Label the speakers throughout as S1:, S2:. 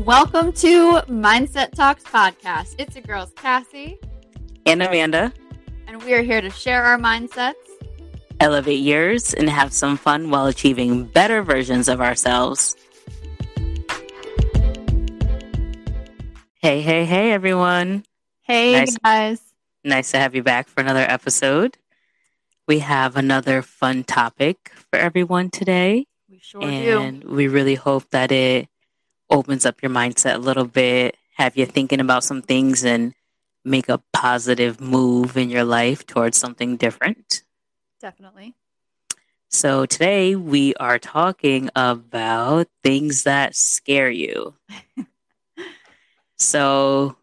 S1: Welcome to Mindset Talks podcast. It's your girls, Cassie,
S2: and Amanda.
S1: And we are here to share our mindsets,
S2: elevate yours, and have some fun while achieving better versions of ourselves. Hey, hey, hey, everyone.
S1: Hey, nice, guys.
S2: Nice to have you back for another episode. We have another fun topic for everyone today.
S1: We sure
S2: and
S1: do.
S2: we really hope that it opens up your mindset a little bit, have you thinking about some things and make a positive move in your life towards something different.
S1: Definitely.
S2: So today we are talking about things that scare you. so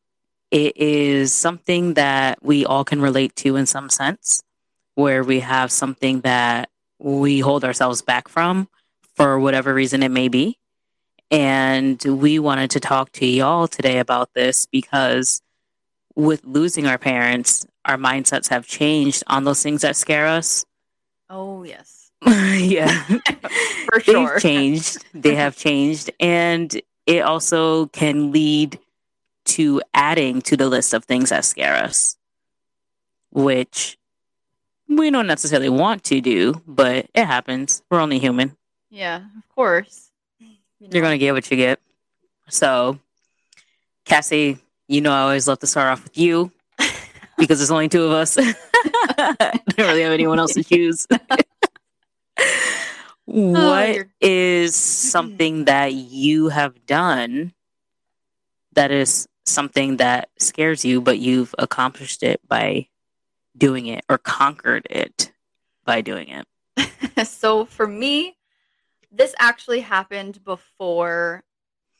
S2: it is something that we all can relate to in some sense, where we have something that we hold ourselves back from for whatever reason it may be. And we wanted to talk to y'all today about this because with losing our parents, our mindsets have changed on those things that scare us.
S1: Oh, yes.
S2: yeah.
S1: For sure.
S2: They've changed. They have changed. And it also can lead to adding to the list of things that scare us, which we don't necessarily want to do, but it happens. We're only human.
S1: Yeah, of course.
S2: You are going to get what you get. So, Cassie, you know I always love to start off with you because there's only two of us. I don't really have anyone else to choose. What oh, is something that you have done that is something that scares you, but you've accomplished it by doing it or conquered it by doing
S1: it? so for me, this actually happened before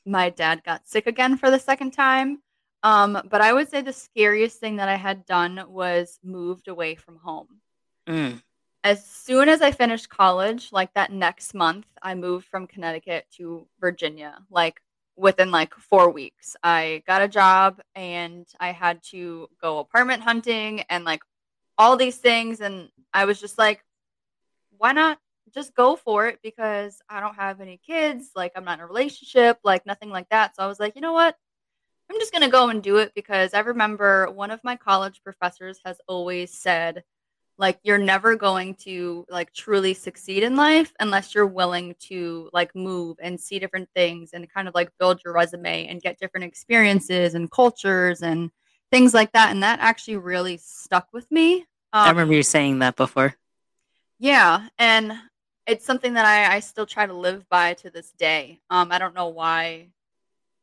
S1: my dad got sick again for the second time. Um, but I would say the scariest thing that I had done was moved away from home. Mm. As soon as I finished college, like that next month, I moved from Connecticut to Virginia. Like within like four weeks, I got a job and I had to go apartment hunting and like all these things. And I was just like, why not just go for it because I don't have any kids, like I'm not in a relationship, like nothing like that. So I was like, you know what? I'm just going to go and do it because I remember one of my college professors has always said like you're never going to like truly succeed in life unless you're willing to like move and see different things and kind of like build your resume and get different experiences and cultures and things like that and that actually really stuck with me
S2: um, i remember you saying that before
S1: yeah and it's something that I, I still try to live by to this day. Um, I don't know why.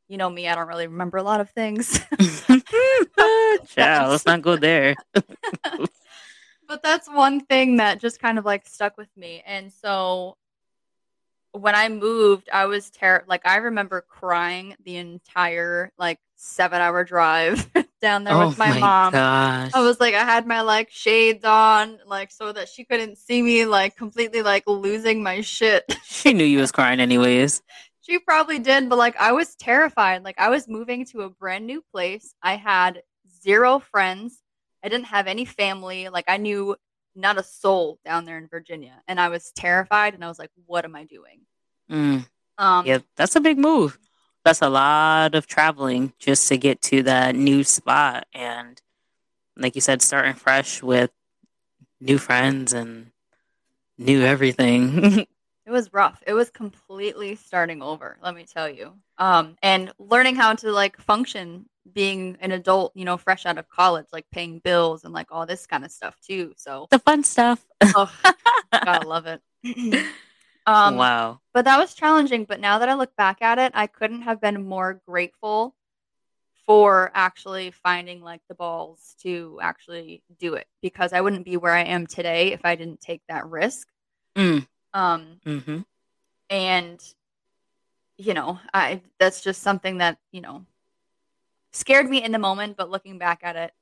S1: You know me, I don't really remember a lot of things.
S2: yeah, let's not go there.
S1: but that's one thing that just kind of like stuck with me. And so when I moved, I was terrified. Like I remember crying the entire like seven hour drive down there
S2: oh
S1: with my,
S2: my
S1: mom.
S2: Gosh.
S1: I was like, I had my like shades on, like so that she couldn't see me, like completely like losing my shit.
S2: she knew you was crying anyways.
S1: she probably did, but like I was terrified. Like I was moving to a brand new place. I had zero friends. I didn't have any family. Like I knew not a soul down there in Virginia, and I was terrified. And I was like, "What am I doing?"
S2: Mm. Um, yeah, that's a big move that's a lot of traveling just to get to that new spot. And like you said starting fresh with new friends and new everything.
S1: It was rough. It was completely starting over let me tell you. Um and learning how to like function being an adult you know fresh out of college like paying bills and like all this kind of stuff too so
S2: the fun stuff.
S1: Oh gotta love it
S2: Um, wow.
S1: But that was challenging. But now that I look back at it, I couldn't have been more grateful for actually finding like the balls to actually do it because I wouldn't be where I am today if I didn't take that risk.
S2: Mm.
S1: Um,
S2: mm-hmm.
S1: and you know, I that's just something that you know scared me in the moment, but looking back at it,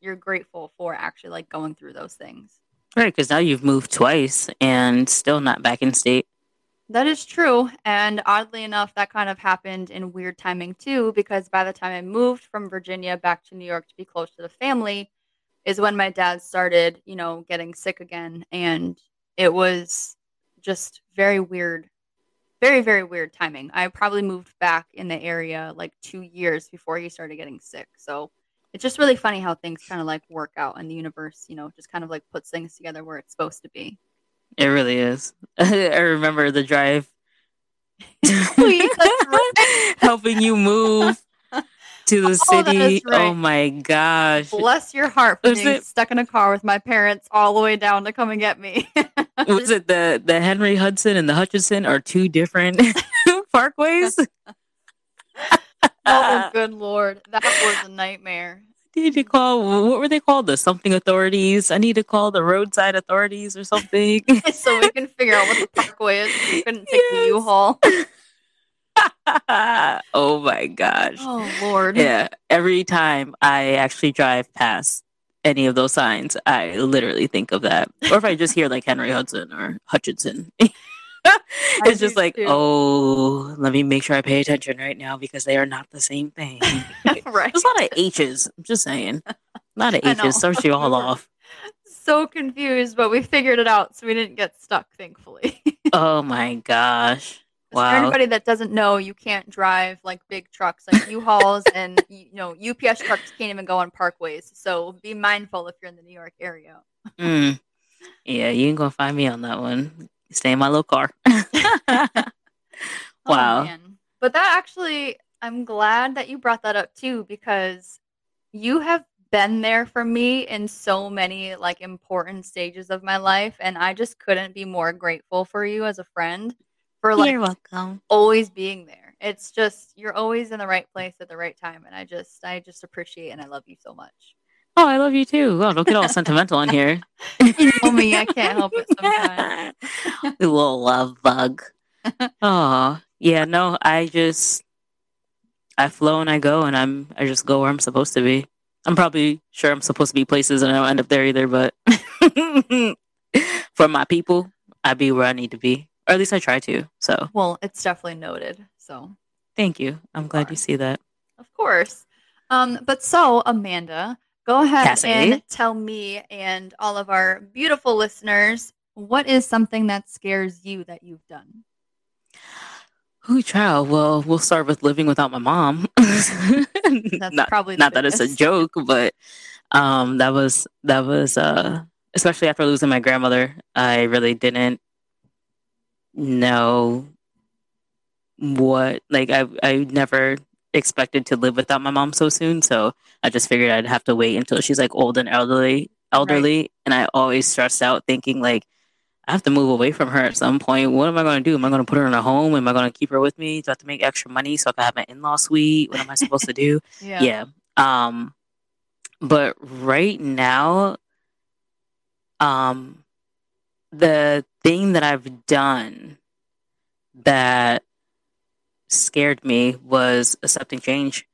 S1: you're grateful for actually like going through those things.
S2: Right, because now you've moved twice and still not back in state.
S1: That is true. And oddly enough, that kind of happened in weird timing too, because by the time I moved from Virginia back to New York to be close to the family, is when my dad started, you know, getting sick again. And it was just very weird very, very weird timing. I probably moved back in the area like two years before he started getting sick. So it's just really funny how things kind of like work out and the universe, you know, just kind of like puts things together where it's supposed to be.
S2: It really is. I remember the drive helping you move to the oh, city. Oh, right. oh my gosh.
S1: Bless your heart for was being it, stuck in a car with my parents all the way down to come and get me.
S2: was it the the Henry Hudson and the Hutchinson are two different parkways?
S1: Oh good lord. That was a nightmare.
S2: I need to call what were they called? The something authorities. I need to call the roadside authorities or something.
S1: so we can figure out what the parkway is. We couldn't take yes. the U-Haul.
S2: oh my gosh.
S1: Oh Lord.
S2: Yeah. Every time I actually drive past any of those signs, I literally think of that. Or if I just hear like Henry Hudson or Hutchinson. it's just like, too. oh, let me make sure I pay attention right now because they are not the same thing. right. There's a lot of H's. I'm just saying. A lot of H's starts you all off.
S1: So confused, but we figured it out, so we didn't get stuck, thankfully.
S2: oh my gosh. Wow.
S1: For anybody that doesn't know, you can't drive like big trucks like U-Hauls and you know UPS trucks can't even go on parkways. So be mindful if you're in the New York area.
S2: mm. Yeah, you ain't gonna find me on that one. Stay in my little car. Oh, wow. Oh,
S1: but that actually, I'm glad that you brought that up too because you have been there for me in so many like important stages of my life and I just couldn't be more grateful for you as a friend for like
S2: You're welcome.
S1: always being there. It's just you're always in the right place at the right time, and I just I just appreciate and I love you so much.
S2: Oh, I love you too. Oh, don't get all sentimental in here.
S1: you know me, I can't help it sometimes.
S2: a little love bug. Oh, yeah, no, I just I flow and I go and I'm I just go where I'm supposed to be. I'm probably sure I'm supposed to be places and I don't end up there either, but for my people, I be where I need to be or at least I try to. So,
S1: well, it's definitely noted. So,
S2: thank you. I'm glad you see that.
S1: Of course. Um, but so Amanda, go ahead Cassie. and tell me and all of our beautiful listeners what is something that scares you that you've done.
S2: Ooh, child. Well, we'll start with living without my mom.
S1: That's
S2: not,
S1: probably
S2: not that it's a joke, but um, that was that was uh, especially after losing my grandmother. I really didn't know what like I I never expected to live without my mom so soon, so I just figured I'd have to wait until she's like old and elderly elderly right. and I always stressed out thinking like I have to move away from her at some point. What am I going to do? Am I going to put her in a home? Am I going to keep her with me? Do I have to make extra money so I can have an in-law suite? What am I supposed to do?
S1: yeah.
S2: yeah. Um, but right now, um, the thing that I've done that scared me was accepting change.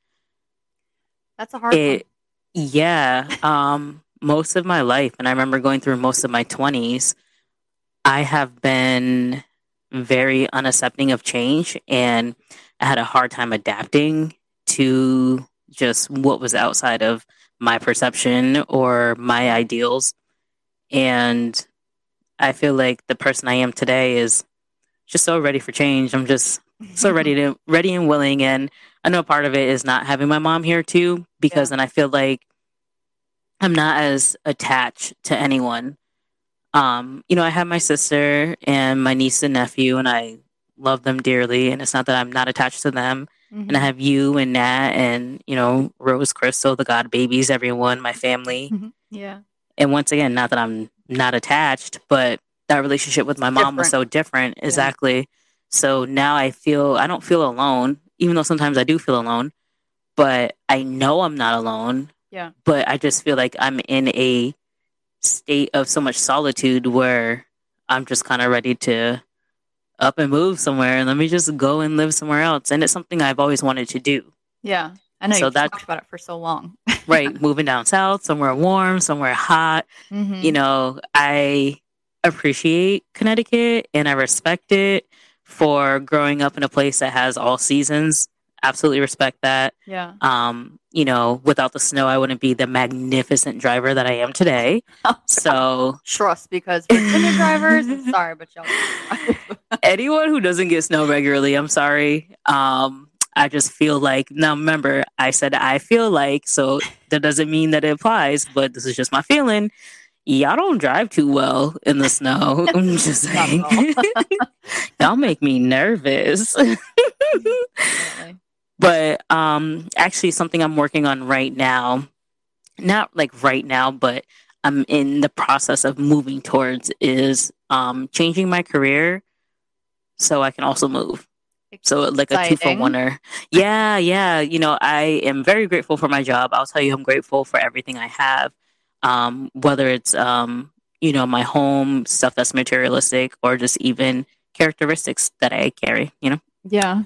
S1: That's a hard it,
S2: one. Yeah. Um, most of my life, and I remember going through most of my 20s, I have been very unaccepting of change and I had a hard time adapting to just what was outside of my perception or my ideals. And I feel like the person I am today is just so ready for change. I'm just so ready to ready and willing and I know part of it is not having my mom here too because yeah. then I feel like I'm not as attached to anyone. Um, you know, I have my sister and my niece and nephew and I love them dearly and it's not that I'm not attached to them. Mm-hmm. And I have you and Nat and, you know, Rose Crystal, the God babies, everyone, my family.
S1: Mm-hmm. Yeah.
S2: And once again, not that I'm not attached, but that relationship with my mom different. was so different. Yeah. So now I feel I don't feel alone, even though sometimes I do feel alone, but I know I'm not alone.
S1: Yeah.
S2: But I just feel like I'm in a state of so much solitude where I'm just kind of ready to up and move somewhere and let me just go and live somewhere else. And it's something I've always wanted to do.
S1: Yeah. I know so you talked about it for so long.
S2: right. Moving down south, somewhere warm, somewhere hot. Mm-hmm. You know, I appreciate Connecticut and I respect it for growing up in a place that has all seasons. absolutely respect that.
S1: Yeah.
S2: Um, you know, without the snow, I wouldn't be the magnificent driver that I am today. So
S1: Trust because Virginia drivers, sorry, but y'all
S2: anyone who doesn't get snow regularly, I'm sorry. Um, I just feel like now remember I said I feel like, so that doesn't mean that it applies, but this is just my feeling. Y'all don't drive too well in the snow. I'm just saying. Y'all make me nervous. But um actually something i'm working on right now not like right now but i'm in the process of moving towards is um changing my career so i can also move. So like a two for oneer yeah yeah. You know i am very grateful for my job. I'll tell you i'm grateful for everything i have um whether it's um you know my home stuff that's materialistic or just even characteristics that i carry you know
S1: Yeah.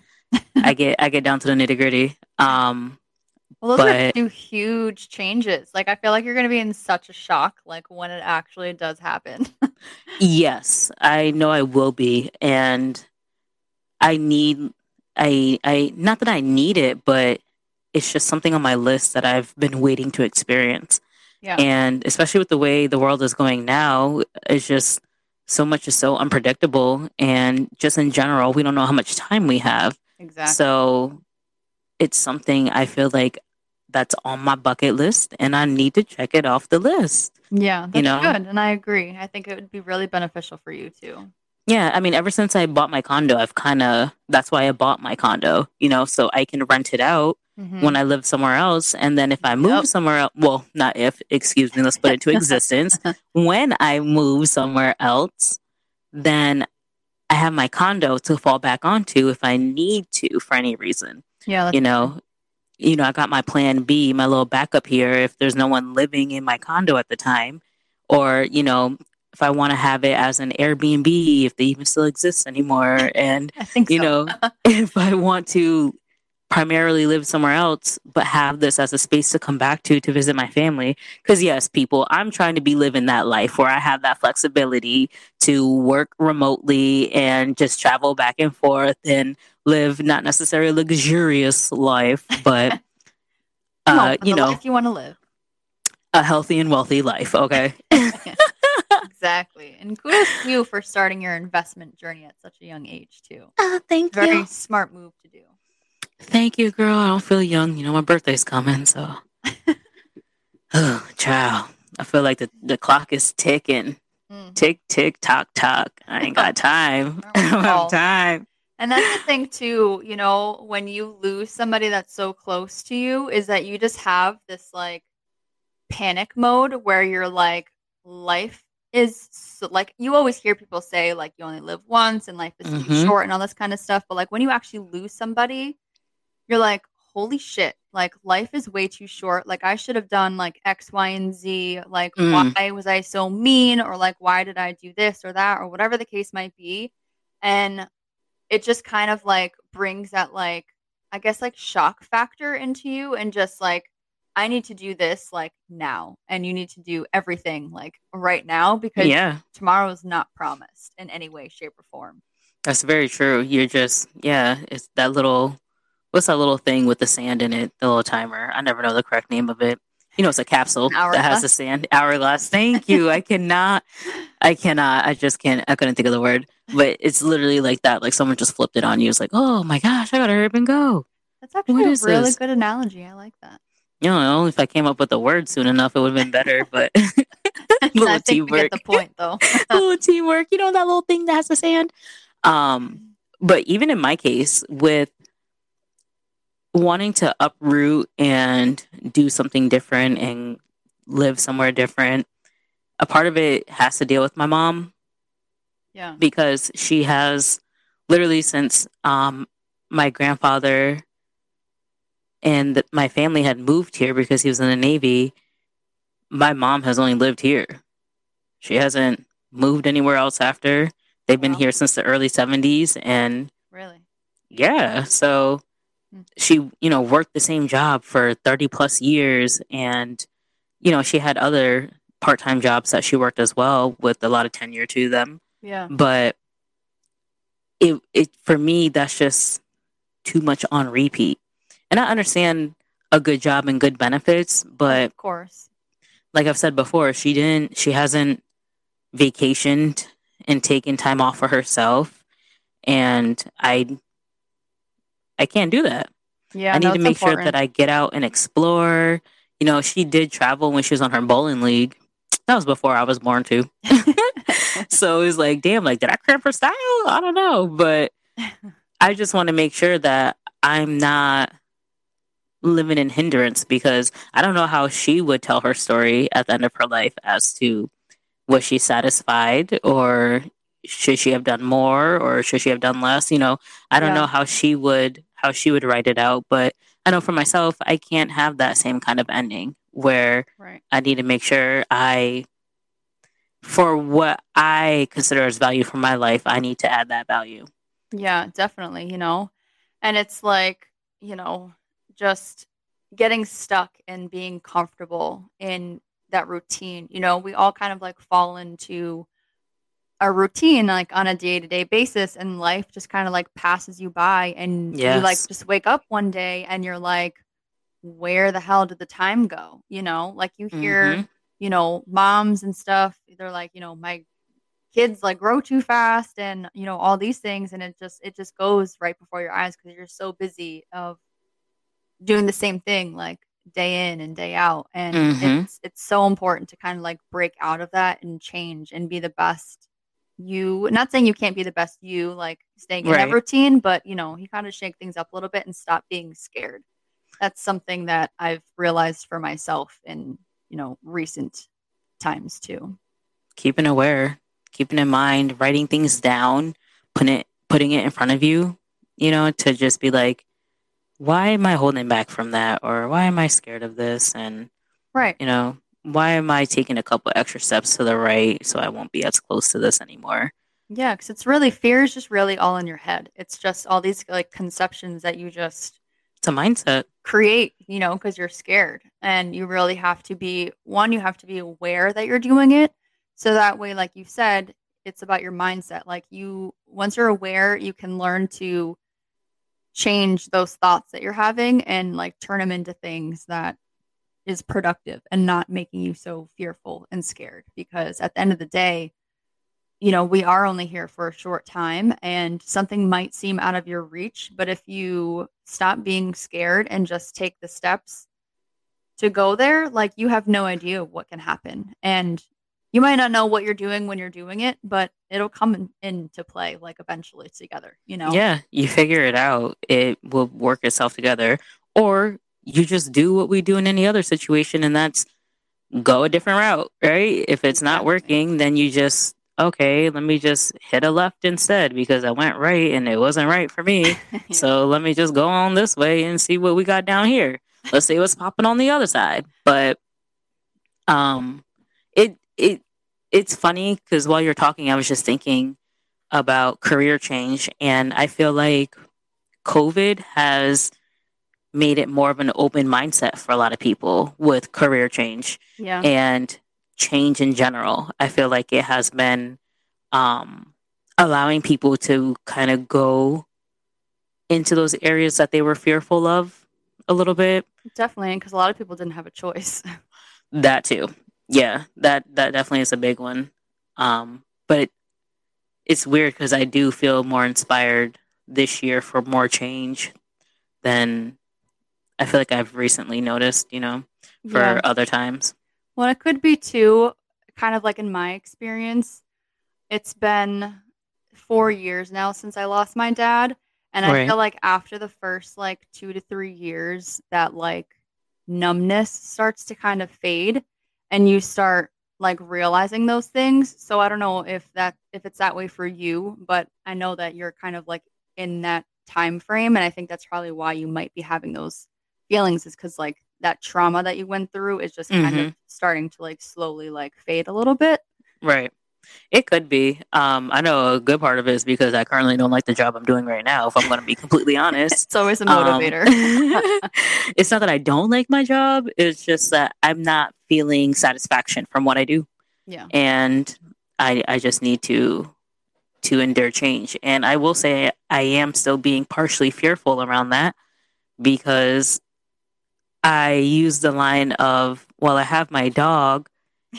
S2: I get I get down to the nitty gritty. Um,
S1: Well, those are two huge changes. Like, I feel like you're going to be in such a shock, like when it actually does happen.
S2: yes, I know I will be, and I need I I not that I need it, but it's just something on my list that I've been waiting to experience.
S1: Yeah.
S2: And especially with the way the world is going now, it's just so much is so unpredictable, and just in general, we don't know how much time we have.
S1: exactly.
S2: So it's something I feel like that's on my bucket list and I need to check it off the list.
S1: yeah. That's
S2: you know?
S1: good. And I agree. I think it would be really beneficial for you too.
S2: Yeah, I mean ever since I bought my condo, I've kind of that's why I bought my condo, you know, so I can rent it out
S1: Mhm.
S2: when I live somewhere else and then if I move
S1: Yep.
S2: somewhere else, well, not if, excuse me, let's put it into existence. when I move somewhere else, then I have my condo to fall back onto if I need to for any reason.
S1: yeah.
S2: You know you know i got my plan b my little backup here if there's no one living in my condo at the time or you know if i want to have it as an airbnb if they even still exist anymore and
S1: I think
S2: you
S1: so.
S2: know if i want to primarily live somewhere else but have this as a space to come back to to visit my family because yes people i'm trying to be living that life where i have that flexibility to work remotely and just travel back and forth and live not necessarily a luxurious life but uh you know
S1: if you want to live.
S2: a healthy and wealthy life okay
S1: exactly. And kudos to you for starting your investment journey at such a young age too.
S2: uh, thank
S1: Very
S2: you Very
S1: smart move to do.
S2: Thank you girl i don't feel young you know my birthday's coming so oh child i feel like the, the clock is ticking
S1: Mm.
S2: tick tick tock tock. I ain't got time. I don't have time.
S1: And that's the thing too, you know, when you lose somebody that's so close to you, is that you just have this like panic mode where you're like, life is so, like you always hear people say like you only live once and life is too
S2: Mhm.
S1: short and all this kind of stuff. But like when you actually lose somebody, you're like, holy shit, like life is way too short. Like I should have done like X, Y, and Z. Like
S2: Mm.
S1: why was I so mean? Or like why did I do this or that or whatever the case might be. And it just kind of like brings that like I guess like shock factor into you and just like I need to do this like now and you need to do everything like right now because
S2: Yeah,
S1: tomorrow is not promised in any way shape or form.
S2: that's very true. You're just yeah. It's that little. What's that little thing with the sand in it? The little timer. I never know the correct name of it. You know, it's a capsule that has the sand hourglass. Thank you. I cannot. I cannot. I just can't. I couldn't think of the word. But it's literally like that. Like someone just flipped it on you. It's like, oh my gosh, I gotta hurry up and go.
S1: That's actually
S2: What
S1: a really
S2: this?
S1: good analogy. I like that.
S2: You know, if I came up with the word soon enough, it would have been better. But Little
S1: I think
S2: teamwork.
S1: the point though.
S2: little teamwork. You know that little thing that has the sand. Um, but even in my case, with wanting to uproot and do something different and live somewhere different, a part of it has to deal with my mom
S1: yeah.
S2: because she has literally since um, my grandfather and th- my family had moved here because he was in the Navy. My mom has only lived here. She hasn't moved anywhere else after. They've been here since the early 70s. And
S1: Really.
S2: yeah, so. She, you know, worked the same job for 30 plus years. And, you know, she had other part time jobs that she worked as well with a lot of tenure to them
S1: Yeah.
S2: but it it for me that's just too much on repeat And I understand a good job and good benefits, but
S1: of course,
S2: like I've said before, she didn't, she hasn't vacationed and taken time off for herself. And I, I can't do that.
S1: Yeah,
S2: I need to make sure that I get out and explore. You know, she did travel when she was on her bowling league. That was before I was born too. so it was like, damn, like did I cramp her style? I don't know, but I just want to make sure that I'm not living in hindrance because I don't know how she would tell her story at the end of her life as to was she satisfied or should she have done more or should she have done less? You know, I don't
S1: Yeah.
S2: know how she would how she would write it out, but I know for myself I can't have that same kind of ending where
S1: right.
S2: I need to make sure I, for what I consider as value for my life, I need to add that value.
S1: Yeah, definitely, you know. And it's like, you know, just getting stuck and being comfortable in that routine. You know, we all kind of like fall into a routine like on a day-to-day basis and life just kind of like passes you by and you like just wake up one day and you're like where the hell did the time go? You know, like you hear
S2: Mhm.
S1: you know, moms and stuff, they're like, you know, my kids like grow too fast and, you know, all these things. And it just, it just goes right before your eyes because you're so busy of doing the same thing like day in and day out. And
S2: Mhm.
S1: it's, it's so important to kind of like break out of that and change and be the best you, not saying you can't be the best you, like staying in
S2: Right.
S1: that routine, but you know, you kind of shake things up a little bit and stop being scared. That's something that I've realized for myself in, you know, recent times too.
S2: Keeping aware, keeping in mind, writing things down, putting it putting it in front of you, you know, to just be like, why am I holding back from that? Or why am I scared of this? And,
S1: Right.
S2: you know, why am I taking a couple extra steps to the right so I won't be as close to this anymore?
S1: Yeah, because it's really fear is just really all in your head. It's just all these like conceptions that you just
S2: It's a mindset.
S1: create, you know, because you're scared. And you really have to be one, you have to be aware that you're doing it. So that way, like you said, it's about your mindset. Like you, once you're aware, you can learn to change those thoughts that you're having and like turn them into things that is productive and not making you so fearful and scared. Because at the end of the day, you know, we are only here for a short time and something might seem out of your reach. But if you stop being scared and just take the steps to go there, like you have no idea what can happen. And you might not know what you're doing when you're doing it, but it'll come in, into play like eventually together, you know?
S2: Yeah, you figure it out. It will work itself together. Or you just do what we do in any other situation, and that's go a different route, right? If it's not working, then you just, okay, let me just hit a left instead because I went right and it wasn't right for me. So let me just go on this way and see what we got down here. Let's see what's popping on the other side. But um it it it's funny because while you're talking, I was just thinking about career change and I feel like COVID has made it more of an open mindset for a lot of people with career change
S1: yeah.
S2: and change in general. I feel like it has been um, allowing people to kind of go into those areas that they were fearful of a little bit.
S1: Definitely. Because a lot of people didn't have a choice.
S2: That too, yeah, that that definitely is a big one. Um, but it's weird because I do feel more inspired this year for more change than I feel like I've recently noticed. You know, for
S1: Yeah.
S2: other times.
S1: Well, it could be too, kind of like in my experience, it's been four years now since I lost my dad. And I
S2: Right.
S1: feel like after the first like two to three years, that like numbness starts to kind of fade and you start like realizing those things. So I don't know if that if it's that way for you, but I know that you're kind of like in that time frame and I think that's probably why you might be having those feelings is cuz like that trauma that you went through is just kind of starting to like slowly like fade a little bit.
S2: Right. It could be. Um, I know a good part of it is because I currently don't like the job I'm doing right now, if I'm going to be completely honest.
S1: It's always a
S2: Um,
S1: motivator.
S2: it's not that I don't like my job, it's just that I'm not feeling satisfaction from what I do.
S1: yeah.
S2: And I I just need to to endure change. And I will say I am still being partially fearful around that because I use the line of, well, I have my dog,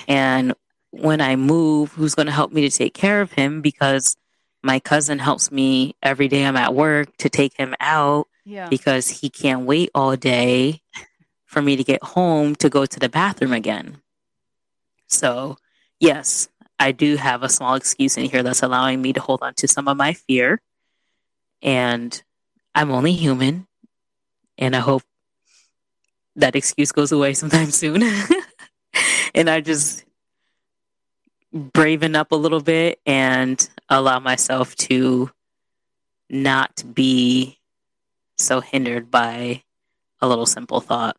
S2: and when I move, who's going to help me to take care of him? Because my cousin helps me every day I'm at work to take him out
S1: Yeah.
S2: because he can't wait all day for me to get home to go to the bathroom again. So, yes, I do have a small excuse in here that's allowing me to hold on to some of my fear. And I'm only human. And I hope that excuse goes away sometime soon. and I just braven up a little bit and allow myself to not be so hindered by a little simple thought.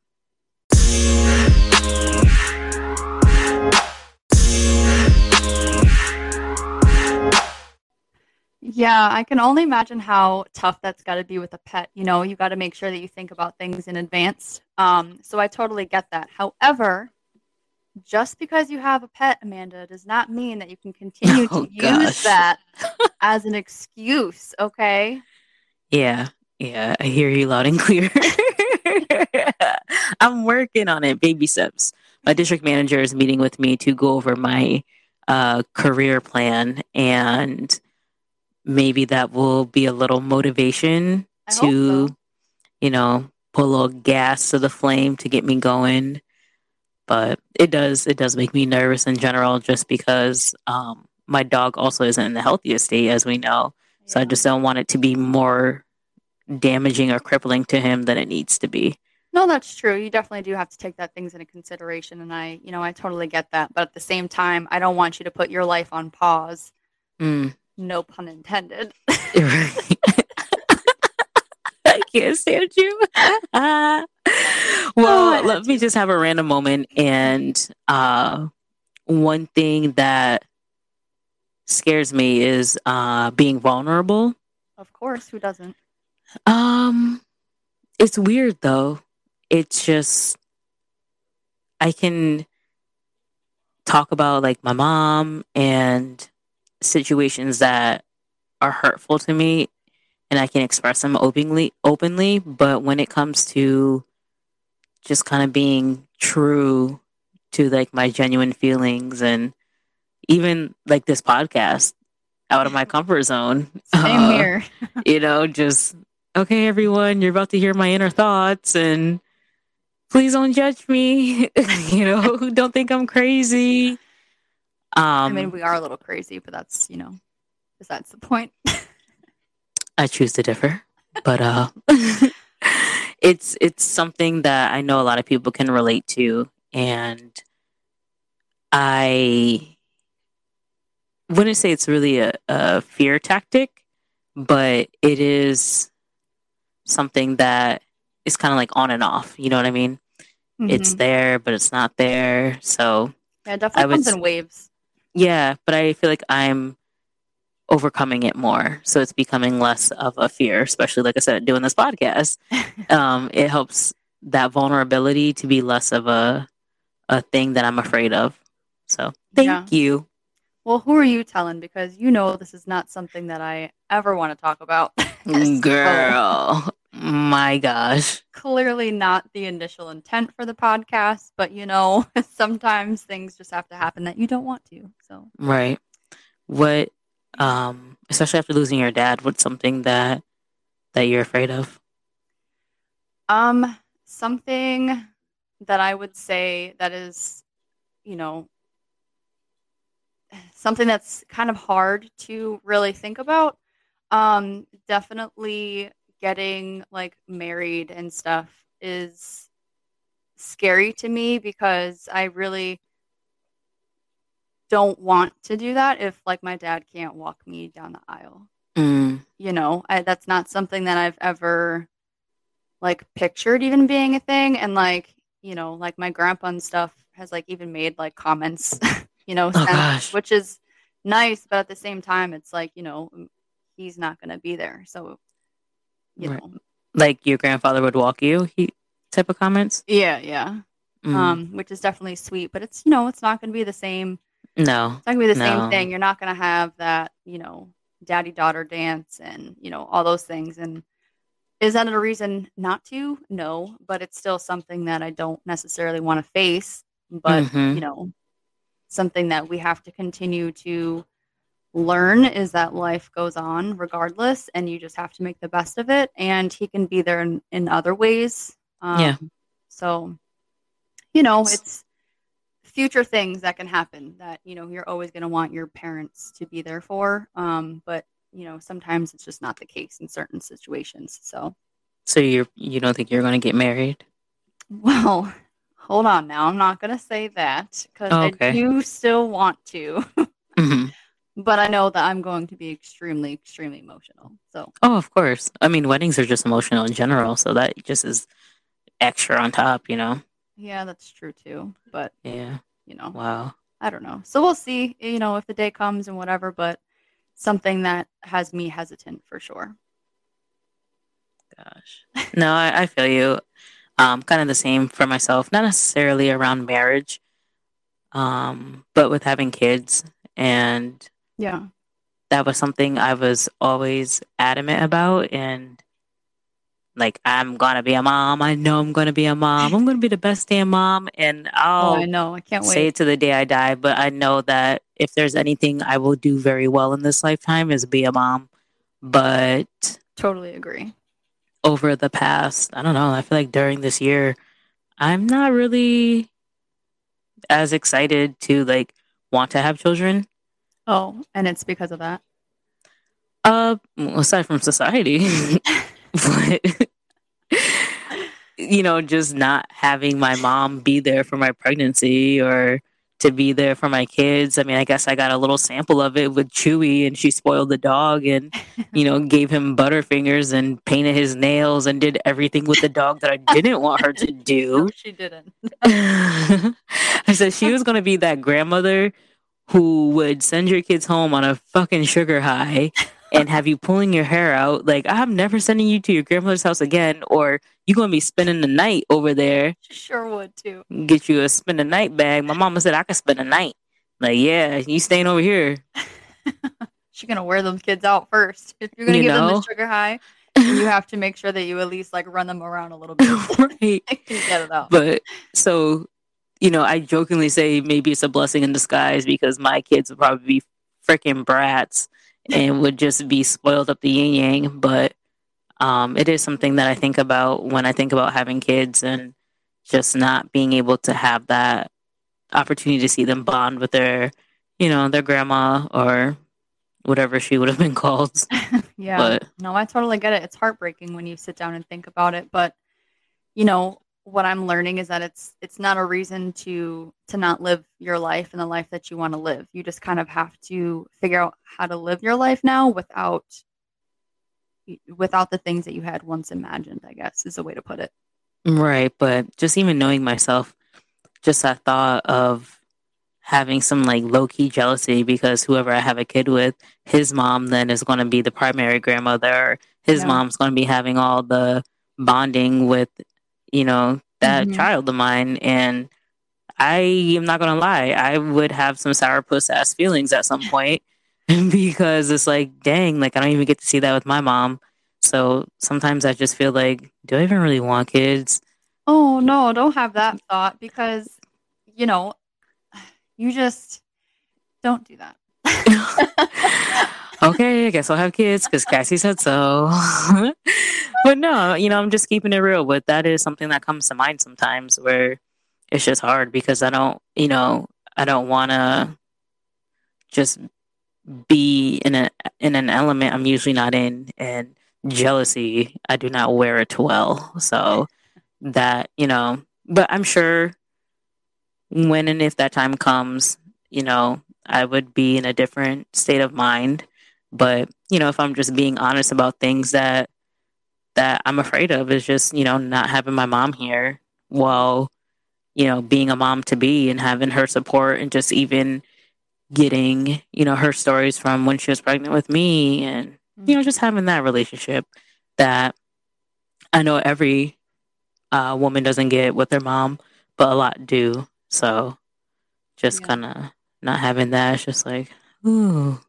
S1: Yeah, I can only imagine how tough that's got to be with a pet. You know, you got to make sure that you think about things in advance. Um, so I totally get that. However, just because you have a pet, Amanda, does not mean that you can continue
S2: Oh,
S1: to use
S2: gosh.
S1: that as an excuse. Okay.
S2: Yeah, yeah, I hear you loud and clear. I'm working on it, baby steps. My district manager is meeting with me to go over my uh, career plan, and maybe that will be a little motivation
S1: I
S2: to,
S1: so.
S2: you know, put a little gas to the flame to get me going. But it does, it does make me nervous in general, just because um, my dog also isn't in the healthiest state, as we know. So I just don't want it to be more damaging or crippling to him than it needs to be.
S1: No, that's true. You definitely do have to take that things into consideration, and I, you know, I totally get that. But at the same time, I don't want you to put your life on pause.
S2: Mm.
S1: No pun intended.
S2: Right. I can't stand you. Ah. well,
S1: Oh,
S2: let me just have a random moment. And uh, one thing that scares me is uh, being vulnerable.
S1: of course, who doesn't?
S2: Um, it's weird though. It's just I can talk about like my mom and situations that are hurtful to me and I can express them openly openly, but when it comes to just kind of being true to like my genuine feelings and even like this podcast out of my comfort zone.
S1: Same
S2: uh,
S1: here.
S2: you know, just okay, everyone, you're about to hear my inner thoughts, and please don't judge me. you know, don't think I'm crazy. Um,
S1: I mean, we are a little crazy, but that's you know, besides the point.
S2: I choose to differ, but uh, it's it's something that I know a lot of people can relate to, and I wouldn't say it's really a, a fear tactic, but it is something that is kind of like on and off. You know what I mean? It's
S1: Mhm.
S2: there, but it's not there. So
S1: yeah, it definitely
S2: I would
S1: comes in waves.
S2: Yeah, but I feel like I'm overcoming it more. So it's becoming less of a fear, especially like I said, doing this podcast. um, it helps that vulnerability to be less of a a thing that I'm afraid of. So thank
S1: Yeah.
S2: you.
S1: Well, who are you telling? Because you know this is not something that I ever want to talk about.
S2: Girl. My gosh.
S1: clearly not the initial intent for the podcast, but you know, sometimes things just have to happen that you don't want to. So,
S2: Right. What um especially after losing your dad, what's something that that you're afraid of?
S1: um, something that I would say that is, you know, something that's kind of hard to really think about. Um, definitely getting like married and stuff is scary to me because I really don't want to do that if like my dad can't walk me down the aisle.
S2: Mm,
S1: You know, I, that's not something that I've ever like pictured even being a thing and like, you know, like my grandpa and stuff has like even made like comments, you know,
S2: Oh,
S1: which is nice, but at the same time it's like, you know, he's not going to be there. So, you
S2: Right.
S1: know.
S2: like your grandfather would walk you, he type of comments?
S1: Yeah, yeah.
S2: Mm,
S1: Um, which is definitely sweet, but it's you know, it's not gonna be the same
S2: no.
S1: it's not gonna be the
S2: No.
S1: same thing. You're not gonna have that, you know, daddy daughter dance and, you know, all those things. And is that a reason not to? No, but it's still something that I don't necessarily want to face. But,
S2: Mhm.
S1: you know, something that we have to continue to learn is that life goes on regardless, and you just have to make the best of it. And he can be there in, in other ways. Um,
S2: Yeah.
S1: So, you know, it's future things that can happen that, you know, you're always going to want your parents to be there for. Um, but, you know, sometimes it's just not the case in certain situations. So,
S2: So you're you don't think you're going to get married?
S1: well, hold on now. I'm not going to say that because I do still want to,
S2: hmm
S1: but I know that I'm going to be extremely, extremely emotional. So,
S2: Oh, of course. I mean, weddings are just emotional in general, so that just is extra on top, you know.
S1: yeah, that's true too. But,
S2: Yeah.
S1: you know,
S2: Wow.
S1: I don't know. So we'll see, you know, if the day comes and whatever, but something that has me hesitant for sure.
S2: Gosh. No, I, I feel you. Um, kind of the same for myself. Not necessarily around marriage, um, but with having kids, and
S1: Yeah.
S2: that was something I was always adamant about. And like, I'm gonna be a mom. I know I'm gonna be a mom. I'm gonna be the best damn mom, and I'll oh,
S1: I know. I can't wait.
S2: say it to the day I die. But I know that if there's anything I will do very well in this lifetime is be a mom. But
S1: Totally agree.
S2: over the past, I don't know, I feel like during this year, I'm not really as excited to like want to have children.
S1: Oh, and it's because of that.
S2: Uh, aside from society, but you know, just not having my mom be there for my pregnancy or to be there for my kids. I mean, I guess I got a little sample of it with Chewy, and she spoiled the dog, and you know, gave him butterfingers and painted his nails and did everything with the dog that I didn't want her to
S1: No,
S2: do.
S1: she didn't.
S2: I said she was gonna be that grandmother who would send your kids home on a fucking sugar high and have you pulling your hair out. Like, I'm never sending you to your grandmother's house again, or you're gonna be spending the night over there.
S1: Sure would too.
S2: Get you a spend a night bag. My mama said I could spend a night. Like, yeah, you staying over here.
S1: She's gonna wear them kids out first. If you're gonna
S2: You
S1: give them
S2: know?
S1: the sugar high, you have to make sure that you at least like run them around a little bit.
S2: right.
S1: I can get it out.
S2: But so, you know, I jokingly say maybe it's a blessing in disguise because my kids would probably be freaking brats and would just be spoiled up the yin yang. But um, it is something that I think about when I think about having kids and just not being able to have that opportunity to see them bond with their, you know, their grandma or whatever she would have been called.
S1: yeah.
S2: But
S1: No, I totally get it. It's heartbreaking when you sit down and think about it, but you know, what I'm learning is that it's it's not a reason to to not live your life and the life that you want to live. You just kind of have to figure out how to live your life now without without the things that you had once imagined, I guess is a way to put it.
S2: Right, but just even knowing myself, just that thought of having some like low key jealousy because whoever I have a kid with, his mom then is going to be the primary grandmother. His
S1: Yeah.
S2: mom's going to be having all the bonding with, you know, that
S1: Mhm.
S2: child of mine. And I am not going to lie, I would have some sourpuss ass feelings at some point because it's like, dang, like I don't even get to see that with my mom. So sometimes I just feel like, do I even really want kids?
S1: Oh no, don't have that thought because you know, you just don't do that.
S2: okay, I guess I'll have kids because Cassie said so. but no, you know, I'm just keeping it real. But that is something that comes to mind sometimes where it's just hard because I don't, you know, I don't want to just be in a in an element I'm usually not in, and jealousy I do not wear it well. So that you know, but I'm sure when and if that time comes, you know, I would be in a different state of mind. But you know, if I'm just being honest about things that that I'm afraid of, is just you know not having my mom here while you know being a mom to be and having her support and just even getting you know her stories from when she was pregnant with me and you know just having that relationship that I know every uh, woman doesn't get with their mom, but a lot do. So just
S1: Yeah.
S2: kind of not having that, it's just like, ooh,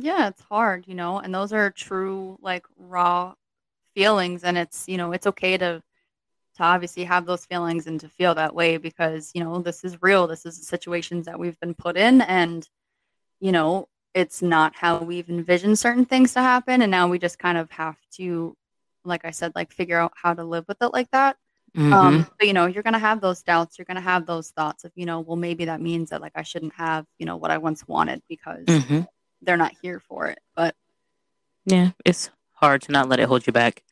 S1: Yeah, it's hard, you know, and those are true, like raw feelings and it's, you know, it's okay to to obviously have those feelings and to feel that way because, you know, this is real. This is the situations that we've been put in and you know, it's not how we've envisioned certain things to happen and now we just kind of have to like I said like figure out how to live with it like that.
S2: Mhm.
S1: Um, but you know, you're gonna have those doubts. You're gonna have those thoughts of, you know, well, maybe that means that like I shouldn't have, you know, what I once wanted because
S2: Mhm.
S1: They're not here for it. But
S2: Yeah, it's hard to not let it hold you back.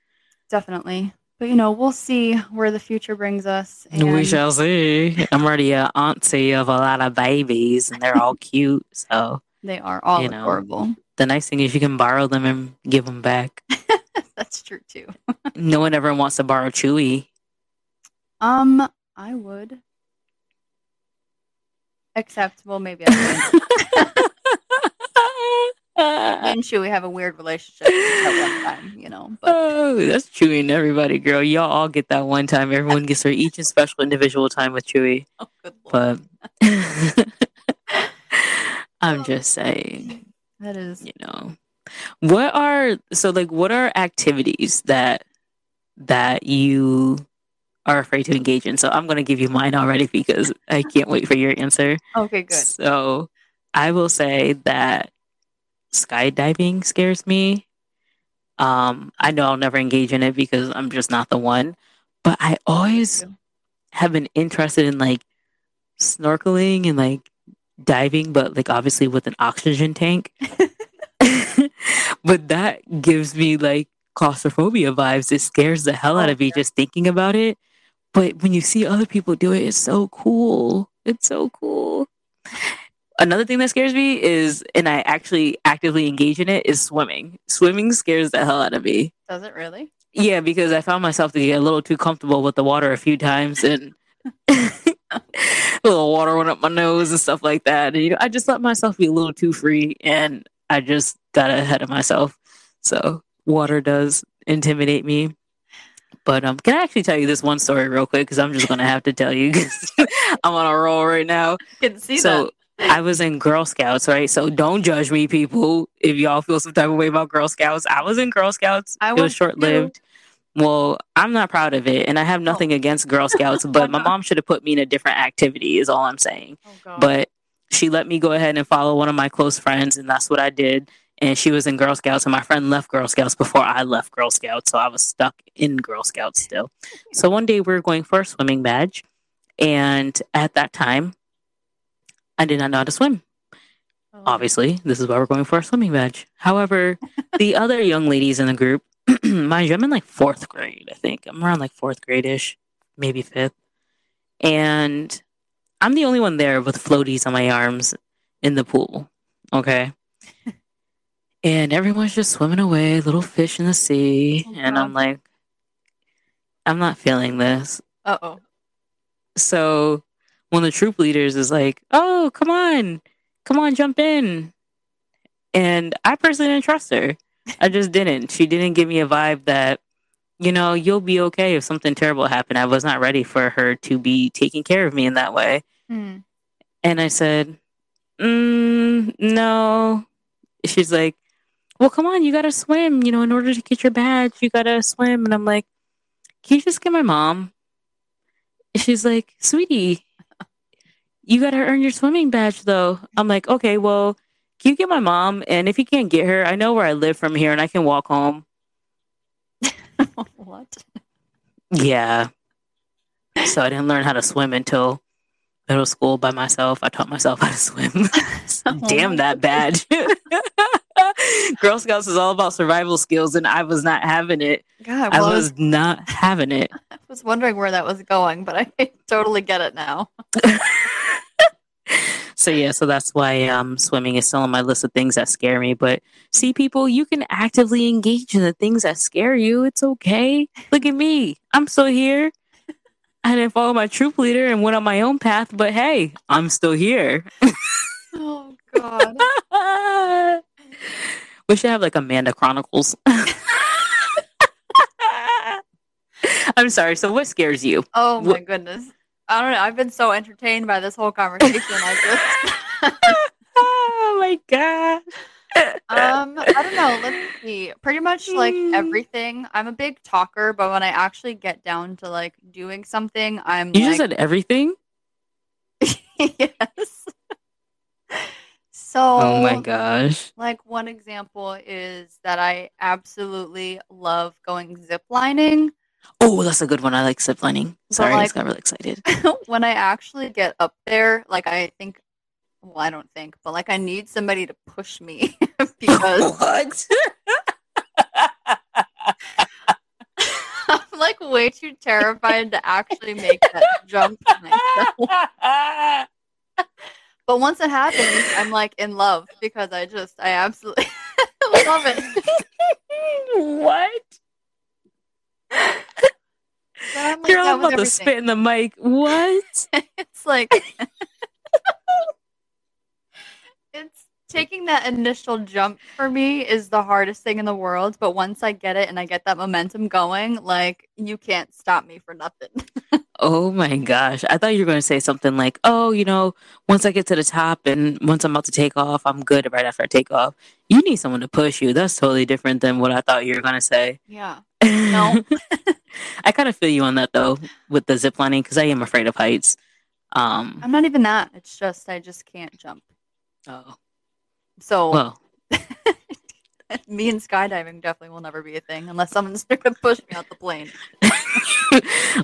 S1: definitely, but you know, we'll see where the future brings us.
S2: We shall see. I'm already a auntie of a lot of babies, and they're all cute. So
S1: They are all
S2: you know.
S1: adorable.
S2: the nice thing is you can borrow them and give them back.
S1: That's true too.
S2: No one ever wants to borrow Chewy.
S1: Um, I would. Except, well, maybe I wouldn't. And Chewy have a weird relationship at one time, you know. But
S2: oh, that's Chewy and everybody, girl. Y'all all get that one time. Everyone gets their each and special individual time with Chewy.
S1: oh, good lord,
S2: But I'm oh, just saying,
S1: that is
S2: you know, what are so like what are activities that that you are afraid to engage in? So I'm gonna give you mine already because I can't wait for your answer.
S1: okay. Good.
S2: So I will say that skydiving scares me. Um, I know I'll never engage in it because I'm just not the one. But I always
S1: Yeah.
S2: have been interested in like snorkeling and like diving, but like obviously with an oxygen tank. but that gives me like claustrophobia vibes. It scares the hell out
S1: Oh,
S2: of me just thinking about it. But when you see other people do it, it's so cool. It's so cool. Another thing that scares me is, and I actually actively engage in it, is swimming. Swimming scares the hell out of me.
S1: Does it really?
S2: Yeah, because I found myself to get a little too comfortable with the water a few times and a little water went up my nose and stuff like that. And, you know, I just let myself be a little too free and I just got ahead of myself. So water does intimidate me. But um, can I actually tell you this one story real quick? Because I'm just gonna have to tell you because I'm on a roll right now.
S1: Can see
S2: so I was in Girl Scouts, right? So don't judge me, people. If y'all feel some type of way about Girl Scouts, I was in Girl Scouts.
S1: I
S2: it
S1: was
S2: was short lived. Well, I'm not proud of it, and I have oh. nothing against Girl Scouts, but my mom should have put me in a different activity. Is all I'm saying.
S1: Oh.
S2: But she let me go ahead and follow one of my close friends, and that's what I did. And she was in Girl Scouts, and my friend left Girl Scouts before I left Girl Scouts, so I was stuck in Girl Scouts still. So one day we were going for a swimming badge, and at that time, I did not know how to swim.
S1: Oh,
S2: Obviously, this is why we're going for a swimming badge. However, the other young ladies in the group, mind you, I'm in like fourth grade, I think. I'm around like fourth grade ish, maybe fifth. And I'm the only one there with floaties on my arms in the pool. Okay. and everyone's just swimming away, little fish in the sea.
S1: Oh,
S2: and
S1: God.
S2: I'm like, I'm not feeling this.
S1: Uh oh.
S2: So one of the troop leaders is like, "Oh, come on, come on, jump in," and I personally didn't trust her. I just didn't. She didn't give me a vibe that, you know, you'll be okay if something terrible happened. I was not ready for her to be taking care of me in that way.
S1: Hmm.
S2: And I said, mm, "No." She's like, "Well, come on, you gotta swim. You know, in order to get your badge, you gotta swim." And I'm like, "Can you just get my mom?" She's like, "Sweetie, you gotta earn your swimming badge, though." I'm like, "Okay, well, can you get my mom? And if you can't get her, I know where I live from here, and I can walk home."
S1: what?
S2: Yeah. So I didn't learn how to swim until middle school by myself. I taught myself how to swim. Damn that badge. Girl Scouts is all about survival skills, and I was not having it.
S1: God, well, I
S2: was not having it.
S1: I was wondering where that was going, but I totally get it now.
S2: So yeah, so that's why um, swimming is still on my list of things that scare me. But see, people, you can actively engage in the things that scare you. It's okay. Look at me. I'm still here. I didn't follow my troop leader and went on my own path, but hey, I'm still here.
S1: Oh God.
S2: we should have like Amanda Chronicles. I'm sorry. So, what scares you?
S1: Oh my
S2: What-
S1: goodness. I don't know. I've been so entertained by this whole conversation. I just
S2: oh my god!
S1: Um, I don't know. Let's see. Pretty much like everything. I'm a big talker, but when I actually get down to like doing something, I'm
S2: You
S1: like,
S2: just said everything?
S1: yes. So,
S2: Oh my gosh.
S1: like one example is that I absolutely love going ziplining.
S2: Oh, that's a good one. I like ziplining. Sorry, I
S1: like-
S2: just got really excited.
S1: when I actually get up there, like I think, well, I don't think, but like I need somebody to push me because
S2: what?
S1: I'm like way too terrified to actually make that jump myself. But once it happens, I'm like in love because I just, I absolutely love it.
S2: what?
S1: Like
S2: Girl, I'm about to spit in the mic. What?
S1: it's like it's taking that initial jump for me is the hardest thing in the world but once i get it and i get that momentum going like you can't stop me for nothing
S2: Oh my gosh. I thought you were going to say something like, oh, you know, once I get to the top and once I'm about to take off, I'm good right after I take off. You need someone to push you. That's totally different than what I thought you were going to say.
S1: yeah No.
S2: I kind of feel you on that though with the zip lining because I am afraid of heights. Um,
S1: i'm not even that it's just i just can't jump
S2: oh,
S1: so
S2: well,
S1: me and skydiving definitely will never be a thing unless someone's going to push me out the plane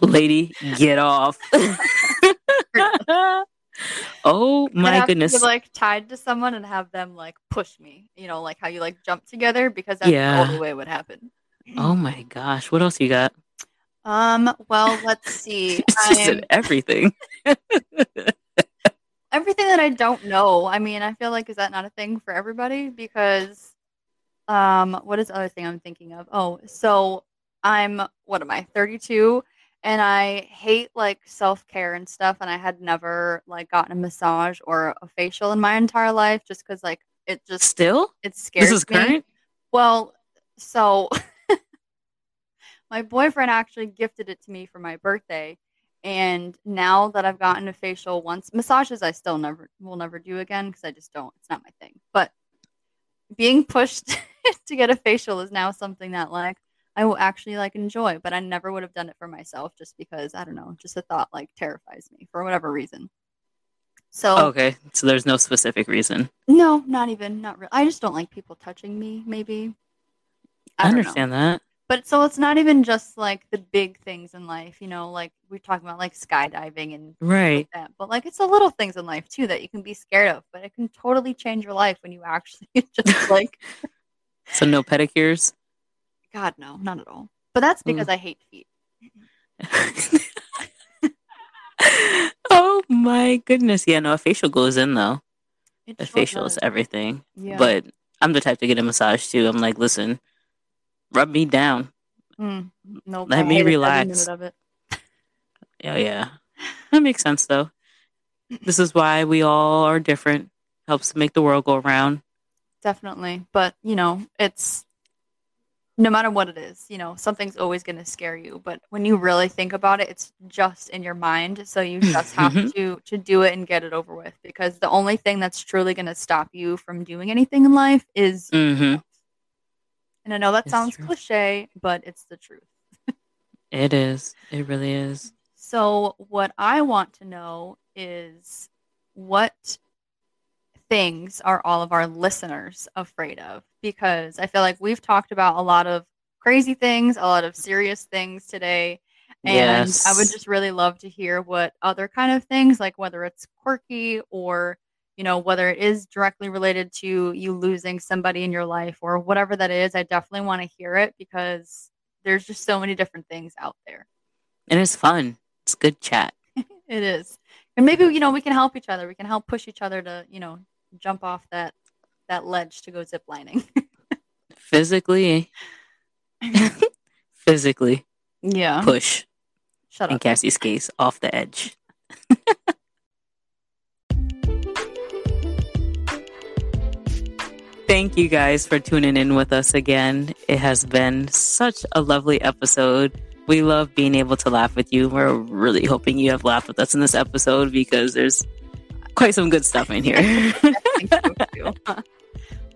S2: lady, get off. oh my goodness.
S1: be, like tied to someone and have them like push me you know like how you like jump together because that's
S2: Yeah.
S1: the only way it would happen
S2: oh my gosh. What else you got?
S1: Um, well, let's see.
S2: Everything.
S1: everything that I don't know. I mean, I feel like is that not a thing for everybody? Because um what is the other thing I'm thinking of? Oh, so I'm what am I, 32 and I hate like self-care and stuff and I had never like gotten a massage or a facial in my entire life just cuz like it just
S2: Still?
S1: it scares
S2: This is
S1: me.
S2: current?
S1: Well, so my boyfriend actually gifted it to me for my birthday. And now that I've gotten a facial once, massages I still never will never do again because I just don't. It's not my thing. But being pushed to get a facial is now something that like I will actually like enjoy. But I never would have done it for myself just because I don't know. Just a thought like terrifies me for whatever reason. So
S2: Okay. So there's no specific reason.
S1: no, not even not really. I just don't like people touching me. Maybe
S2: I,
S1: know.
S2: understand that.
S1: But so it's not even just like the big things in life, you know, like we're talking about like skydiving and
S2: Right.
S1: like that. But like it's the little things in life too that you can be scared of, but it can totally change your life when you actually just like
S2: So no pedicures?
S1: God no, not at all. But that's hmm. because I hate feet.
S2: oh my goodness. Yeah, no, a facial goes in though.
S1: It
S2: A facial is everything.
S1: Yeah.
S2: But I'm the type to get a massage too. I'm like, listen, rub me down.
S1: Mm, nope,
S2: let
S1: I
S2: me
S1: every
S2: relax.
S1: minute of it.
S2: Yeah, yeah. That makes sense though. This is why we all are different. Helps to make the world go around.
S1: Definitely. But, you know, it's no matter what it is, you know, something's always going to scare you. But when you really think about it, it's just in your mind. So you just have
S2: Mhm.
S1: to to do it and get it over with because the only thing that's truly going to stop you from doing anything in life is
S2: Mm-hmm.
S1: And I know that
S2: It's
S1: sounds
S2: true.
S1: cliche, but it's the truth.
S2: It is. It really is.
S1: So what I want to know is what things are all of our listeners afraid of? Because I feel like we've talked about a lot of crazy things, a lot of serious things today. And
S2: yes.
S1: I would just really love to hear what other kind of things, like whether it's quirky or, you know, whether it is directly related to you losing somebody in your life or whatever that is. I definitely want to hear it because there's just so many different things out there.
S2: and it's fun. It's good chat.
S1: It is. And maybe, you know, we can help each other. We can help push each other to, you know, jump off that that ledge to go ziplining.
S2: Physically, physically
S1: yeah.
S2: push
S1: Shut up. in.
S2: Cassie's case off the edge. Thank you guys for tuning in with us again. It has been such a lovely episode. We love being able to laugh with you. We're really hoping you have laughed with us in this episode because there's quite some good stuff in here.
S1: Thank you.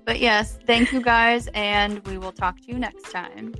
S1: But yes, thank you guys, and we will talk to you next time.